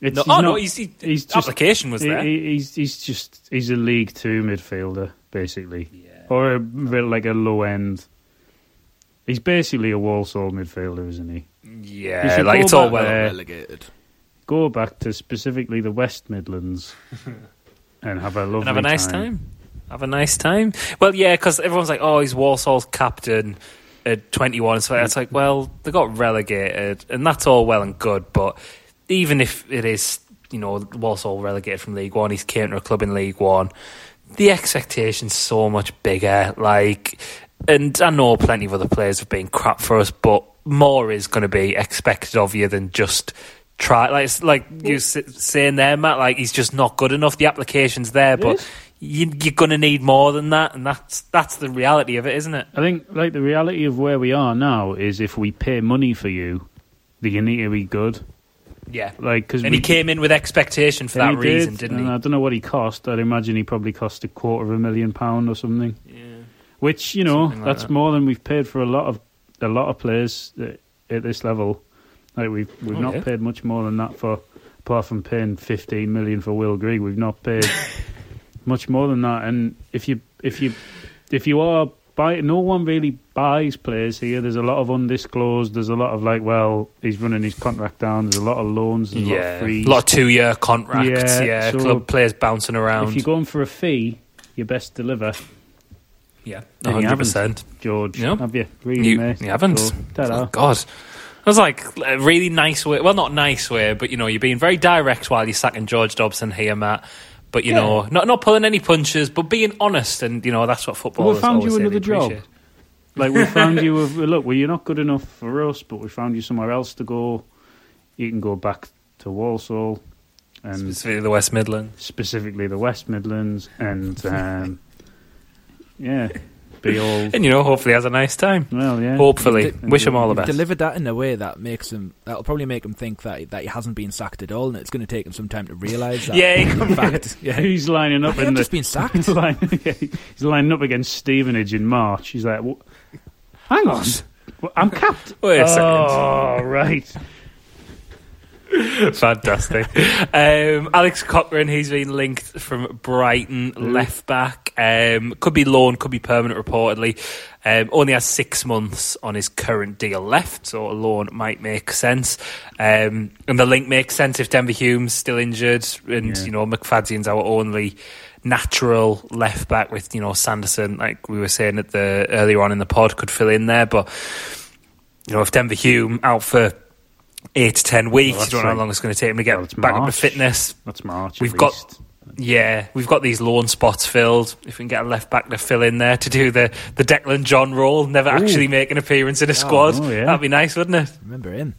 It's, No, he's oh no, not- he's, he, he's just- application was there. he- he's he's just he's a League Two midfielder basically, or a, bit like a low end. He's basically a Walsall midfielder, isn't he? Yeah, like it's all well. there. Relegated. Go back to specifically the West Midlands and have a lovely and have a nice time. Have a nice time. Well, yeah, because everyone's like, "Oh, he's Walsall's captain at 21." So it's like, well, they got relegated, and that's all well and good. But even if it is, you know, Walsall relegated from League One, he's came to a club in League One. The expectation's so much bigger. Like, and I know plenty of other players have been crap for us, but more is going to be expected of you than just try. Like, it's like you s- saying there, Matt. Like, he's just not good enough. The application's there, but you, you're going to need more than that, and that's that's the reality of it, isn't it? I think like the reality of where we are now is if we pay money for you, then you need to be good. Yeah, like because and he came in with expectation for that reason, did, not he? I don't know what he cost. I'd imagine he probably cost a quarter of a million pound or something. Yeah, which you know like that's that. more than we've paid for a lot of a lot of players at this level. Like we've we've not paid much more than that for apart from paying fifteen million for Will Grigg. We've not paid much more than that. And if you if you if you are buy, no one really buys players here. There's a lot of undisclosed. There's a lot of like, well, he's running his contract down. There's a lot of loans. There's a lot of yeah, frees. a lot of two-year contracts. Yeah, Yeah, so club players bouncing around. if you're going for a fee, you best deliver. yeah, you hundred percent. George, Yeah. have you really, You, you haven't. So. Oh, God. It was like a really nice way. Well, not nice way, but you know, you're being very direct while you're sacking George Dobson here, Matt. But you Yeah. know, not not pulling any punches, but being honest, and you know that's what football. We found you another job. Appreciate. Like we found you. A, look, well, you're not good enough for us, but we found you somewhere else to go. You can go back to Walsall, and Specifically the West Midlands. specifically the West Midlands, and um, yeah, be all And you know, hopefully has a nice time. well. Yeah, Hopefully, You've de- wish him all the best. delivered that in a way that makes him. That'll probably make him think that that he hasn't been sacked at all, and it's going to take him some time to realise that. Yeah, he- in fact, yeah. He's lining up I've in the just been sacked. he's, lining, yeah, he's lining up against Stevenage in March. He's like, "Wha- hang on, I'm capped. Wait a second. Oh, right. Fantastic. um, Alex Cochrane, he's been linked from Brighton, left back. Um, could be loan, could be permanent, reportedly. Um, only has six months on his current deal left, so a loan might make sense. Um, and the link makes sense if Denver Hume's still injured, and Yeah. you know McFadzean's our only natural left back. With you know Sanderson, like we were saying at the earlier on in the pod, could fill in there, but you know if Denver Hume out for eight to ten weeks. Well, that's you don't know how long it's going to take him to get well, it's back up to fitness. That's March. We've at got- least. Yeah, we've got these loan spots filled. If we can get a left back to fill in there to do the, the Declan John role, never actually make an appearance in a squad, oh, yeah. that'd be nice, wouldn't it? Remember him?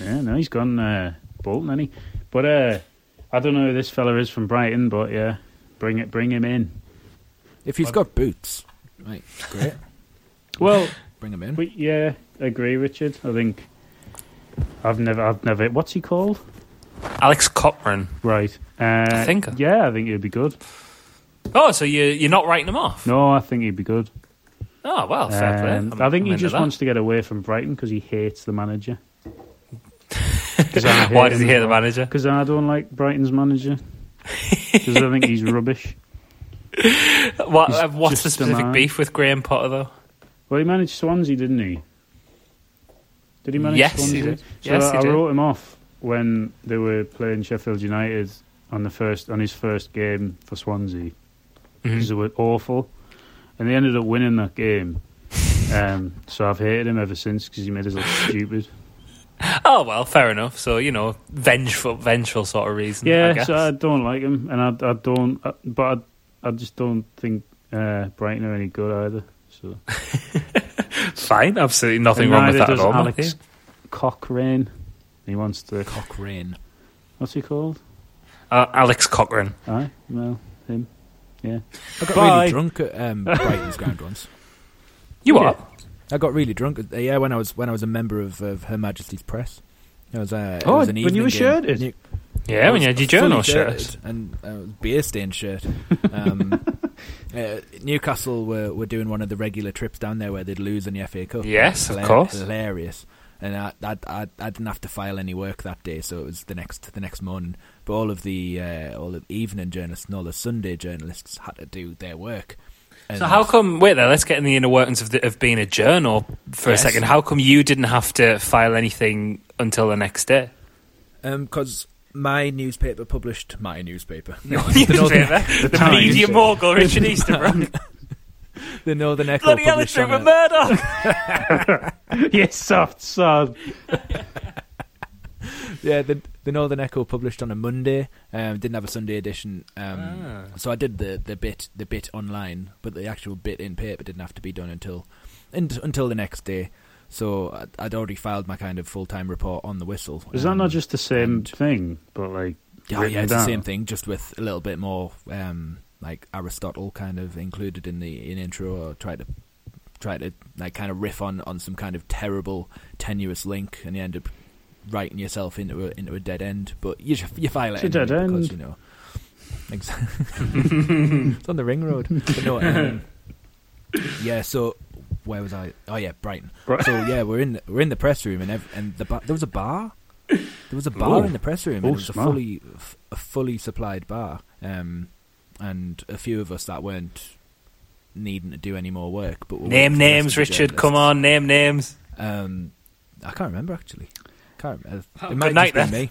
Yeah, no, he's gone uh, Bolton, hasn't he? But uh, I don't know who this fella is from Brighton, but yeah, bring it, bring him in. If he's got boots, right, great. Well, Bring him in. we, yeah, agree, Richard. I think I've never, I've never. What's he called? Alex Cochrane. Right. Uh, I think- Yeah, I think he'd be good. Oh, so you you're not writing him off? No, I think he'd be good. Oh well, fair play. Um, I'm- I think I'm he into just that. wants to get away from Brighton because he hates the manager. 'Cause I Why does he him hate the well. manager? Because I don't like Brighton's manager. Because I think he's rubbish. What, uh, what's the just a specific man. beef with Graham Potter though? Well, he managed Swansea, didn't he? Did he manage Yes, he Swansea? did. So Yes, he I did. wrote him off when they were playing Sheffield United on the first on his first game for Swansea because Mhm. they were awful, and they ended up winning that game. Um, so I've hated him ever since because he made us look stupid. Oh well, fair enough. So you know, vengeful, vengeful sort of reason. I Yeah, guess. so I don't like him, and I, I don't, uh, but I, I just don't think uh, Brighton are any good either. So fine. Absolutely nothing And wrong with neither that at does all. Alex Matthew. Cochrane. He wants to. Cochrane. What's he called? Uh, Alex Cochrane. Aye, well, him. Yeah. I got Bye. really drunk at um, Brighton's ground once. You Yeah. what? I got really drunk. At, yeah, when I was when I was a member of, of Her Majesty's Press. It was, uh, it Oh, was an when you were game. shirted? New- Yeah, when you had your journal shirted shirt. and uh, beer stained shirt. Um, uh, Newcastle were were doing one of the regular trips down there where they'd lose in the FA Cup. Yes, of course. hilarious. And I, I, I, I didn't have to file any work that day, so it was the next the next morning. But all of the uh, all of the evening journalists and all the Sunday journalists had to do their work. So how come? Wait there. Let's get in the inner workings of, the, of being a journal for Yes. a second. How come you didn't have to file anything until the next day? Because Um, my newspaper published my newspaper. No, the Northern, newspaper. the Times. media mogul Richard Easterbrook. the Northern Echo Bloody hell, published it's on Rupert a, Murdoch. yes, soft sod. yeah, the the Northern Echo published on a Monday. Um, didn't have a Sunday edition, um, Ah. so I did the, the bit the bit online, but the actual bit in paper didn't have to be done until in, until the next day. So I'd, I'd already filed my kind of full time report on the whistle. Is that um, not just the same and- thing, but like Yeah, yeah, it's down? the same thing, just with a little bit more um, like Aristotle kind of included in the in intro, or try to try to like kind of riff on on some kind of terrible tenuous link, and you end up writing yourself into a into a dead end. But you you file it It's a dead because end. you know. Exactly. it's on the ring road. But no, um, yeah. So where was I? Oh yeah, Brighton. Bri- So yeah, we're in we're in the press room and ev- and the bar, there was a bar. There was a bar Ooh. in the press room. And it was a fully f- a fully supplied bar. Um, and a few of us that weren't needing to do any more work. But were Name working for the rest names, Richard. Come on, name names. Um, I can't remember actually. Can't. remember. Oh, it might good night, just be me.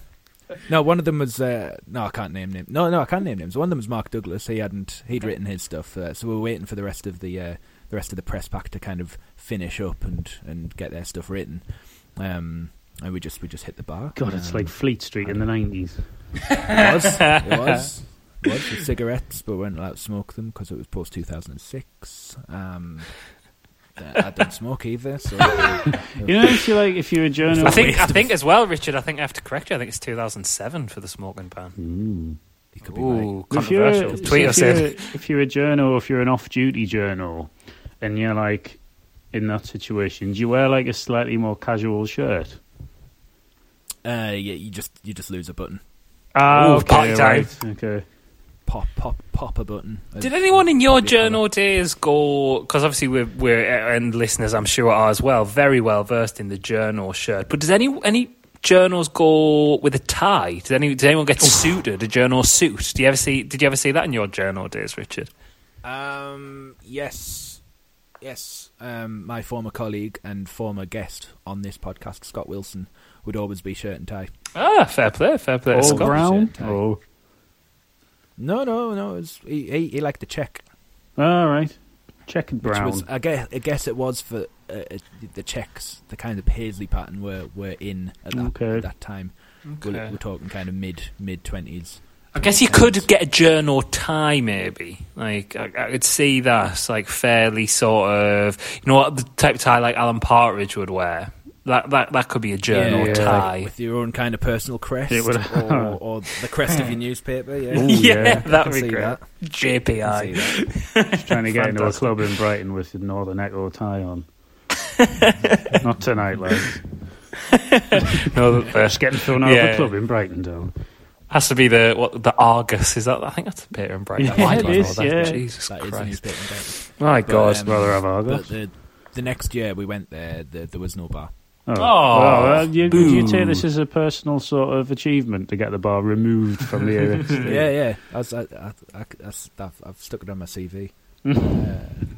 No, one of them was uh, no, I can't name names. No, no, I can't name names. One of them was Mark Douglas. He hadn't he'd written his stuff, uh, so we were waiting for the rest of the uh, the rest of the press pack to kind of finish up and, and get their stuff written. Um, and we just we just hit the bar. God, it's Um, like Fleet Street in the nineties. it was it was it was with cigarettes, but we weren't allowed to smoke them because it was post two thousand and six. Um, I don't smoke either, so You know, if you like, if you're a journalist, I think I think as well, Richard. I think I have to correct you. I think it's 2007 for the smoking ban. Ooh. he could be right. Ooh, If you're, controversial. so Tweet if you're, in. if you're a journal, if you're an off-duty journal, and you're like in that situation, do you wear like a slightly more casual shirt? Uh, yeah, you just you just lose a button. Ah, Ooh, party time. right, Okay. Pop pop pop a button. Did anyone in your Probably colour. journal days go? Because obviously we're we're and listeners, I'm sure are as well, very well versed in the journal shirt. But does any any journals go with a tie? Did any did anyone get suited a journal suit? Do you ever see? Did you ever see that in your journal days, Richard? Um, yes, yes. Um, my former colleague and former guest on this podcast, Scott Wilson, would always be shirt and tie. Ah, fair play, fair play. All Scott. brown. Oh, No, no, no. It was, he, he he liked the check. all right. Checkered Which brown. was, I guess, I guess it was for uh, uh, the checks. The kind of paisley pattern were, were in at that, Okay. at that time. We're, we're talking kind of mid mid twenties. I guess you could get a journal tie, maybe. Like I, I could see that, like fairly sort of, you know, what the type of tie like Alan Partridge would wear. That that that could be a journal Yeah. tie. with your own kind of personal crest, It would- or, oh. or the crest of your newspaper. Yeah, Ooh, yeah, yeah. that'd be see great. that. JPI. See that. Just trying to get into a club in Brighton with the Northern Echo tie on. Not tonight, lads. No, the, Just getting thrown out of Yeah. the club in Brighton, though. Has to be the what the Argus. Is that? I think that's Peter and Brighton. Yeah, I it don't is, know that. yeah. Jesus That is a Christ! newspaper. in My But, God. um, Rather have But the the next year we went there, the, there was no bar. Oh, Oh, well, uh, you, do you take this as a personal sort of achievement to get the bar removed from the area? Yeah, yeah. I was, I, I, I, have I've stuck it on my CV. uh,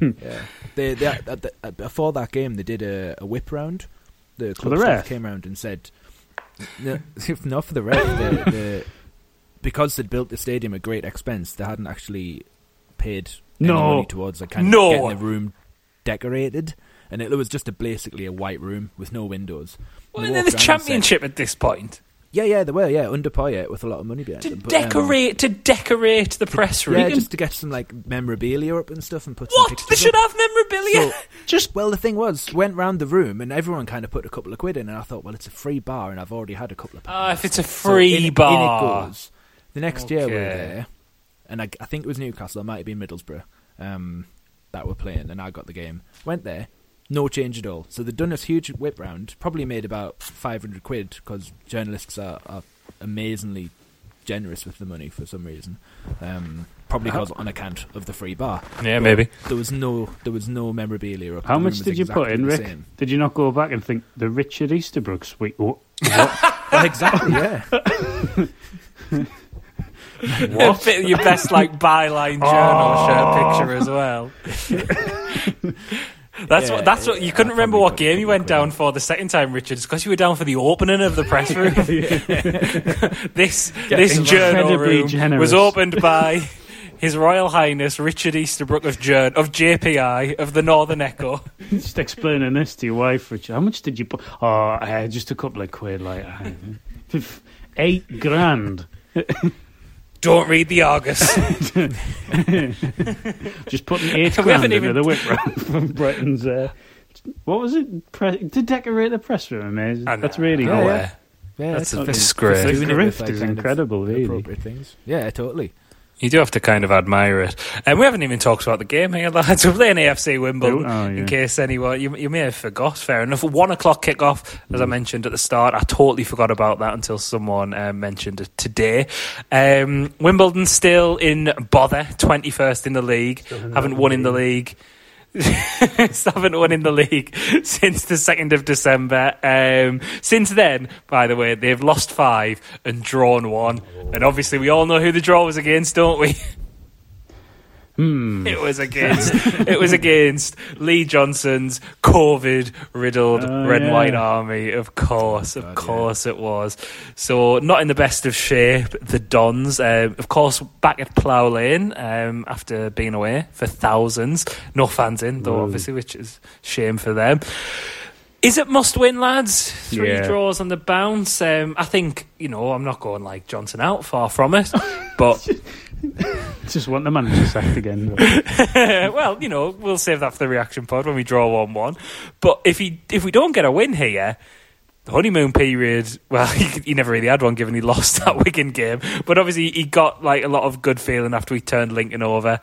yeah. They, they, uh, the- uh, before that game, they did a, a whip round. The club the staff ref? came round and said, no, not for the ref. the, the, because they'd built the stadium at great expense, they hadn't actually paid any No. money towards like, kind No. of getting the room decorated. And it, was just a, basically a white room with no windows. Well, And in they the and said- championship at this point Yeah, yeah, they were. Yeah, under Poyet with a lot of money behind to them. but, um, decorate to decorate the press room. yeah, just to get some like memorabilia up and stuff and put what they should up. have memorabilia. So, just well, the thing was, went round the room and everyone kind of put a couple of quid in, and I thought, well, it's a free bar, and I've already had a couple of. Ah, if it's a free So in, bar, in it goes. The next year we were there, and I, I think it was Newcastle. It might have been Middlesbrough um, that were playing, and I got the game. Went there, no change at all. So they'd done this huge whip round, probably made about five hundred quid because journalists are, are amazingly generous with the money for some reason. Um, probably because on account of the free bar. Yeah, But maybe. there was no there was no memorabilia. Up. How much did you put in, Rick? same. Did you not go back and think the Richard Easterbrook suite? What? Well, exactly, yeah. Your best like byline journal shirt picture as well. That's Yeah, what. That's what. yeah, You couldn't remember what game you went down for the second time, Richard. It's because you were down for the opening of the press room. this this journal room generous. was opened by His Royal Highness Richard Easterbrook of Journ of JPI of the Northern Echo. Just explaining this to your wife, Richard. How much did you put? Oh, uh, just a couple of quid, like eight grand. Don't read the Argus. Just putting eight We grand haven't into even- the whip round from Britain's. Uh, what was it? Pre- to decorate the press room, amazing. I know. That's really cool. good. way. Yeah, That's a fucking- disgrace. The Doing grift is incredible, really. Appropriate things. Yeah, totally. You do have to kind of admire it. And we haven't even talked about the game here, lads. We're playing AFC Wimbledon, oh, yeah. in case anyone, you, you may have forgot, fair enough. One o'clock kickoff, as mm. I mentioned at the start. I totally forgot about that until someone uh, mentioned it today. Um, Wimbledon still in bother, 21st in the league, haven't won in the league. haven't won in the league since the 2nd of December. Um, since then, by the way, they've lost five and drawn one. And obviously, we all know who the draw was against, don't we? Hmm. It was against it was against Lee Johnson's COVID riddled oh, red and white army. Of course, of God, course yeah. it was. So not in the best of shape. The Dons, uh, of course, back at Plough Lane um, after being away for thousands. No fans in though, obviously, which is shame for them. Is it must win, lads? Three yeah. draws on the bounce. Um, I think you know I'm not going like Johnson out, far from it, but just want the manager sacked again. well, you know, we'll save that for the reaction pod when we draw one-one. But if he if we don't get a win here, the honeymoon period. Well, he, he never really had one, given he lost that Wigan game. But obviously, he got like a lot of good feeling after he turned Lincoln over.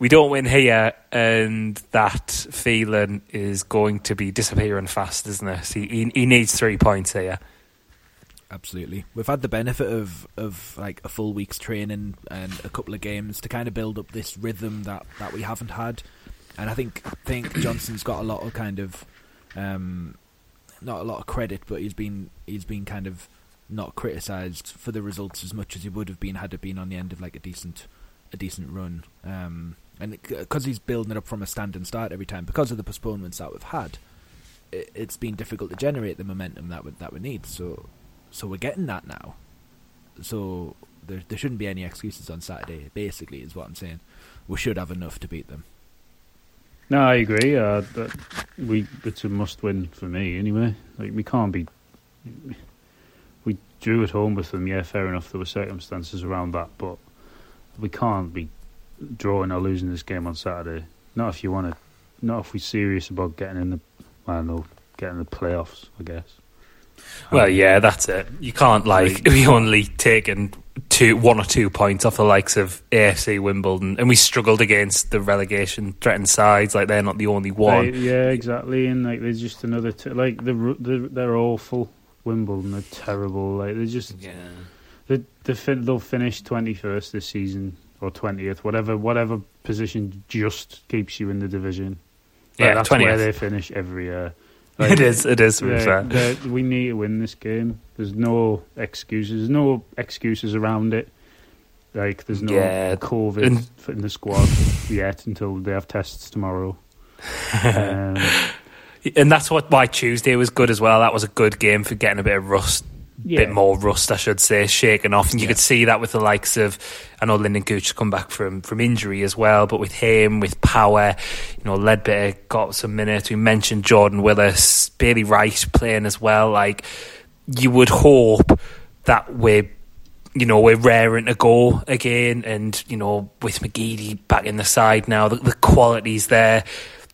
We don't win here, and that feeling is going to be disappearing fast, isn't it? He, he, he needs three points here absolutely. We've had the benefit of of like a full week's training and a couple of games to kind of build up this rhythm that, that we haven't had. And I think think Johnson's got a lot of kind of um, not a lot of credit, but he's been he's been kind of not criticised for the results as much as he would have been had it been on the end of like a decent a decent run. Um, and because he's building it up from a standing start every time, because of the postponements that we've had, it, has been difficult to generate the momentum that we, that we need. So so we're getting that now. So there there shouldn't be any excuses on Saturday. Basically, is what I'm saying. We should have enough to beat them. No, I agree. Uh, we it's a must-win for me anyway. Like we can't be. We drew at home with them. Yeah, fair enough. There were circumstances around that, but we can't be drawing or losing this game on Saturday. Not if you want to. Not if we're serious about getting in the. I don't know, getting the playoffs. I guess. Well, um, yeah, that's it. You can't like we only taken two, one or two points off the likes of AFC Wimbledon, and we struggled against the relegation threatened sides. Like they're not the only one. They, yeah, exactly. And like there's just another t- like the they're, they're awful. Wimbledon they're terrible. Like they're just yeah. They, they they'll finish twenty first this season or twentieth, whatever whatever position just keeps you in the division. Like, yeah, that's 20th. where they finish every year. Like, it is. It is. We need to win this game. There's no excuses. There's no excuses around it. Like there's no yeah. COVID and, in the squad yet until they have tests tomorrow. um, and that's what why Tuesday was good as well. That was a good game for getting a bit of rust yeah. bit more rust, I should say, shaken off. And you yeah. could see that with the likes of, I know Lynden Gooch come back from, from injury as well, but with him, with Power, you know, Leadbitter got some minutes. We mentioned Jordan Willis, Bailey Wright playing as well. Like, you would hope that we're you know, we're raring to go again. And, you know, with McGeady back in the side now, the, the quality's there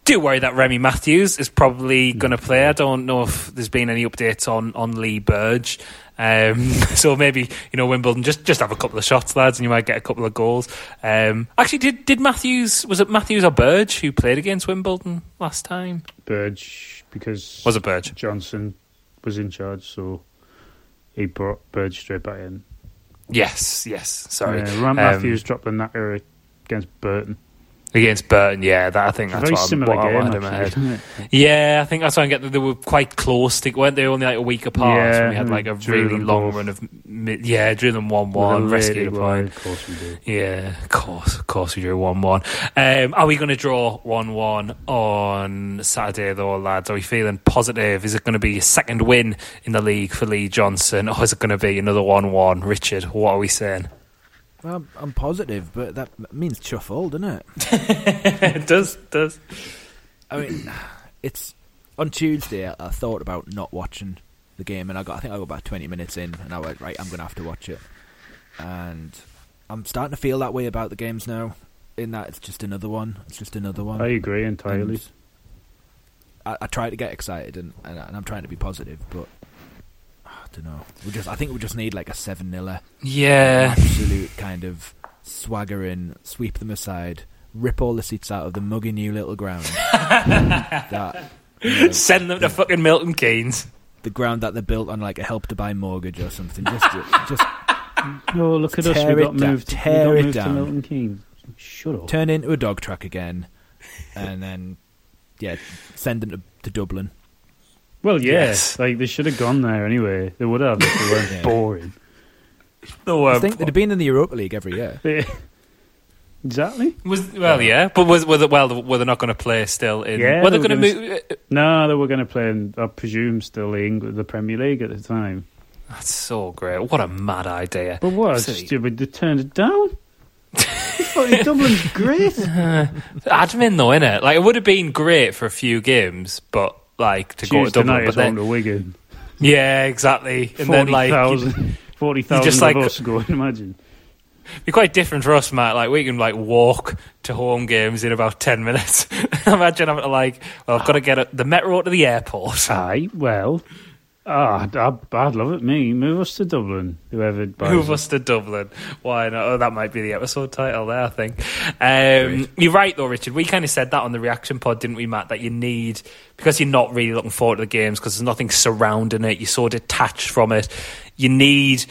do worry that Remy Matthews is probably going to play. I don't know if there's been any updates on, on Lee Burge. Um, so maybe you know Wimbledon just just have a couple of shots, lads, and you might get a couple of goals. Um, actually, did did Matthews was it Matthews or Burge who played against Wimbledon last time? Burge because was it Burge Johnson was in charge, so he brought Burge straight back in. Yes, yes. Sorry, uh, Ram Matthews um, dropped the knacker against Burton. Against Burton, yeah, that I think that's very what, similar what game, I in my head. Yeah, I think that's why I get that they were quite close. To, weren't they only like a week apart? Yeah, we had like a really long both. run of yeah, drew them one one, rescued a point. Of course we did. Yeah, of course, of course we drew one one. Um, are we going to draw one one on Saturday though, lads? Are we feeling positive? Is it going to be a second win in the league for Lee Johnson, or is it going to be another one one? Richard, what are we saying? Well, I'm positive, but that means chuff all, doesn't it? it does, does. I mean, it's on Tuesday. I, I, thought about not watching the game, and I got. I think I got about 20 minutes in, and I went right. I'm going to have to watch it, and I'm starting to feel that way about the games now. In that it's just another one. It's just another one. I agree entirely. I, I, try to get excited, and, and, and I'm trying to be positive, but don't know. We just, I think we just need like a seven niller. Yeah, absolute kind of swagger in, sweep them aside, rip all the seats out of the muggy new little ground. that you know, send them to fucking Milton Keynes. The ground that they built on like a help to buy mortgage or something. Just, just. No, look at us. We got moved. Tear we got moved down. to Milton Keynes. Shut up. Turn into a dog track again, and then yeah, send them to, to Dublin. Well, yes, like they should have gone there anyway. They would have if they weren't yeah. boring. They were I think they'd have been in the Europa League every year. exactly. Was well, yeah, but was were they, well were they not going to play still in? Yeah, were they, they going to move? Uh, no, they were going to play in. I presume still the England, the Premier League at the time. That's so great. What a mad idea. But what? a Stupid. They turned it down. Dublin's great. Uh, admin though, innit? Like it would have been great for a few games, but like to Tuesday go to Dublin, night but then to Wigan. Yeah, exactly. And 40, then like 000, 40,000 just like us going. Imagine. Be quite different for us, Matt. Like we can like walk to home games in about ten minutes. Imagine I'm like, well, I've got to get the metro to the airport. Aye, well, oh, I'd, I'd, love it. Me, move us to Dublin. Whoever move it. us to Dublin. Why not? Oh, that might be the episode title there. I think. Um, you're right, though, Richard. We kind of said that on the reaction pod, didn't we, Matt? That you need because you're not really looking forward to the games because there's nothing surrounding it. You're so detached from it. You need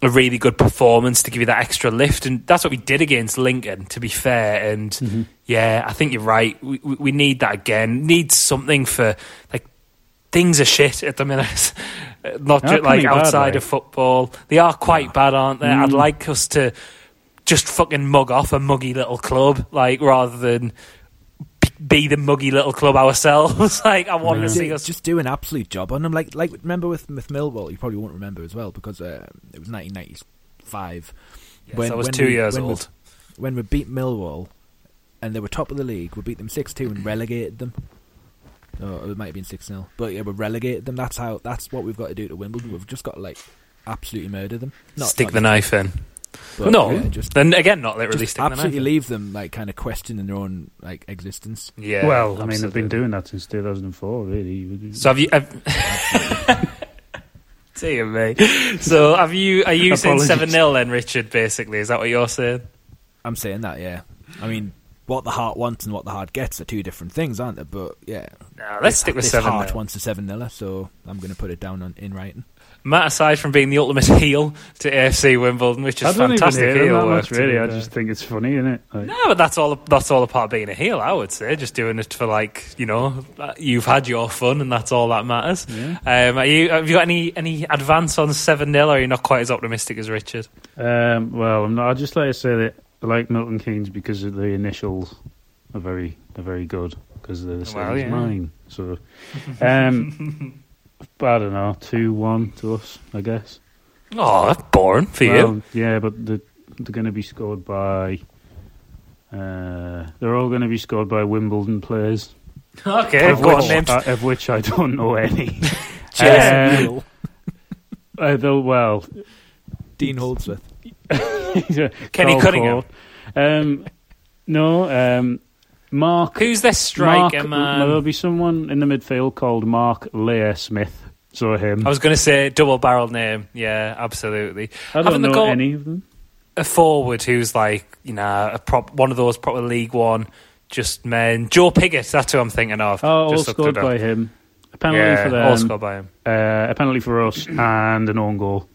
a really good performance to give you that extra lift, and that's what we did against Lincoln. To be fair, and mm-hmm. yeah, I think you're right. We, we need that again. Need something for like things are shit at the minute. Not just like outside bad, of football. They are quite oh. bad, aren't they? Mm. I'd like us to just fucking mug off a muggy little club, like rather than be the muggy little club ourselves. like I want yeah. to see us just do an absolute job on them. Like like remember with with Millwall, you probably won't remember as well because uh, it was 1995. Yes, when, I was two we, years when old. We, when we beat Millwall and they were top of the league, we beat them six two and relegated them. Oh, it might have been six 0 But yeah, we relegated them. That's how. That's what we've got to do to Wimbledon. We've just got to like absolutely murder them. Not, Stick not the knife in. But, no, yeah, just then again, not literally stick absolutely the leave them like kind of questioning their own like existence. Yeah. Well, absolutely. I mean, they've been doing that since 2004, really. So have you? Have, Dear me. So have you? Are you saying seven 0 then, Richard? Basically, is that what you're saying? I'm saying that. Yeah. I mean, what the heart wants and what the heart gets are two different things, aren't they? But yeah, no, let's stick with seven. Heart wants a seven niller, so I'm going to put it down on, in writing. Matt, aside from being the ultimate heel to AFC Wimbledon, which is I fantastic even heel that much, really. I just think it's funny, isn't it? Like, no, but that's all. That's all a part of being a heel. I would say, just doing it for like you know, you've had your fun, and that's all that matters. Yeah. Um, you, have you got any any advance on seven 0 or are you not quite as optimistic as Richard? Um, well, I'm not. I'd just like to say that I like Milton Keynes because of the initials are very are very good because they're the same well, yeah. as mine. So, um, I don't know, two one to us, I guess. Oh, that's boring for well, you. Yeah, but the, they're going to be scored by. Uh, they're all going to be scored by Wimbledon players. Okay, of, which, uh, of which I don't know any. um, uh, though, well, Dean Holdsworth, Kenny Cunningham. Um, no, um, Mark. Who's this striker, Mark, man? There'll be someone in the midfield called Mark Leah Smith. So him. I was going to say double barrel name. Yeah, absolutely. I don't Haven't know any of them. A forward who's like you know a prop, one of those proper League One just men. Joe Pigott. That's who I'm thinking of. Oh, all scored by him. A penalty yeah, for them. All scored by him. Uh, a penalty for us and an own goal.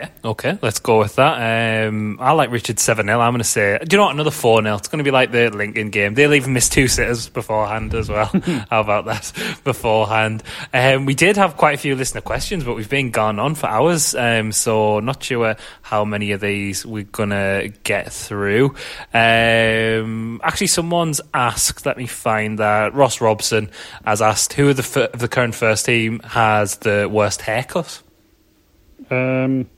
Yeah. Okay, let's go with that. Um, I like Richard 7 0. I'm going to say, do you know what? Another 4 0. It's going to be like the Lincoln game. They'll even miss two sitters beforehand as well. How about that? Beforehand. Um, we did have quite a few listener questions, but we've been gone on for hours. Um, so, not sure how many of these we're going to get through. Um, actually, someone's asked, let me find that. Ross Robson has asked, who of the, the current first team has the worst haircut? Um,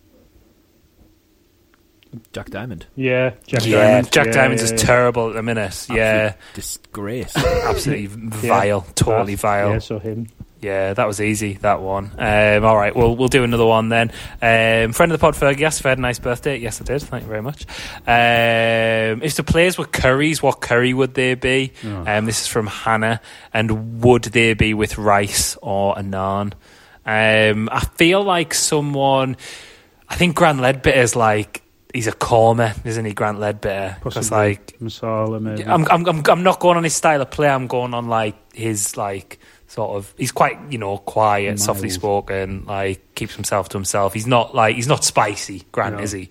Jack Diamond. Yeah, Jack yeah, Diamond. Jack yeah, Diamond's yeah, is terrible at the minute. Absolute yeah, disgrace. Absolutely vile, totally vile. Yeah, so him. Yeah, that was easy. That one. Um, all right, we'll we'll do another one then. Um, friend of the pod, Ferg. Yes, if I had a nice birthday. Yes, I did. Thank you very much. Um, if the players were curries, what curry would they be? Oh. Um, this is from Hannah. And would they be with rice or a naan? Um, I feel like someone. I think Gran Leadbitter is like he's a corner, isn't he, Grant Leadbitter? Because like Masala, maybe. I'm, I'm, I'm, I'm not going on his style of play. I'm going on like his like sort of. He's quite you know quiet, Miles. softly spoken, like keeps himself to himself. He's not like he's not spicy. Grant no. is he?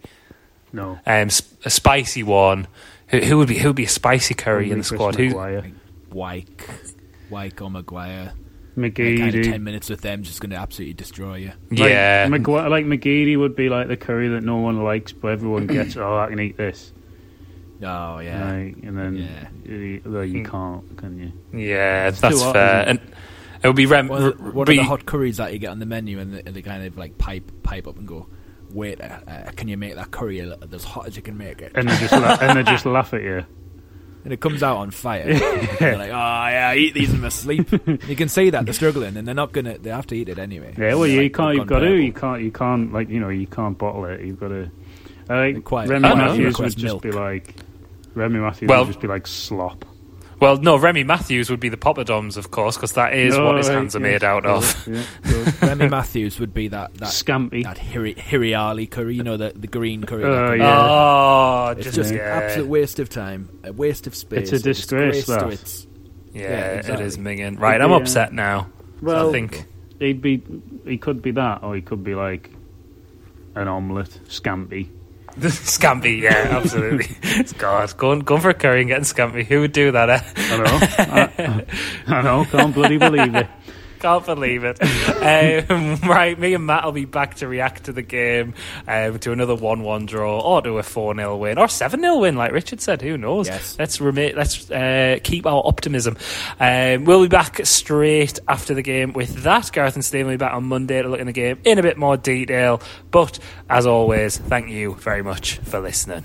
No. Um, a spicy one. Who, who would be who would be a spicy curry in the squad? Who? Wyke, Wyke or Maguire. McGeady. Kind of ten minutes with them just going to absolutely destroy you. Yeah, like, Magu- like McGeady would be like the curry that no one likes, but everyone gets. oh, I can eat this. Oh yeah, like, and then yeah. you, well, you can't, can you? Yeah, it's that's fair. And it would be rem- what, are, what are the hot curries that you get on the menu, and they, they kind of like pipe pipe up and go, "Wait, uh, uh, can you make that curry as hot as you can make it?" And they just la- and they just laugh at you and it comes out on fire. they're like, oh yeah, I eat these in my sleep. you can see that they're struggling, and they're not gonna. They have to eat it anyway. Yeah, well, you like, can't. You've got to. You can't. You can't. Like you know, you can't bottle it. You've got to. I think Remy Matthews would just milk. be like. Remy Matthews well, would just be like slop. Well, no, Remy Matthews would be the poppadoms, of course, because that is no, what his hands are made out of. Yeah, Remy Matthews would be that, that scampi, that hiri- hiriali curry, you know, the, the green curry. Uh, yeah. Oh, it's just, just yeah. an absolute waste of time, a waste of space. It's a disgrace, a disgrace its, yeah, yeah exactly. it is minging. Right, I'm upset now. Well, I think he'd be, he could be that, or he could be like an omelette, scampi. Scampi, yeah, absolutely. God, going going for a curry and getting scampi. Who would do that? Eh? I know. I, I, know. Can't bloody believe it. Can't believe it. Um, right, me and Matt will be back to react to the game, um, to another one-one draw, or to a four 0 win, or seven 0 win, like Richard said. Who knows? Yes. Let's let's uh, keep our optimism. Um, we'll be back straight after the game with that. Gareth and Steve will be back on Monday to look in the game in a bit more detail. But as always, thank you very much for listening.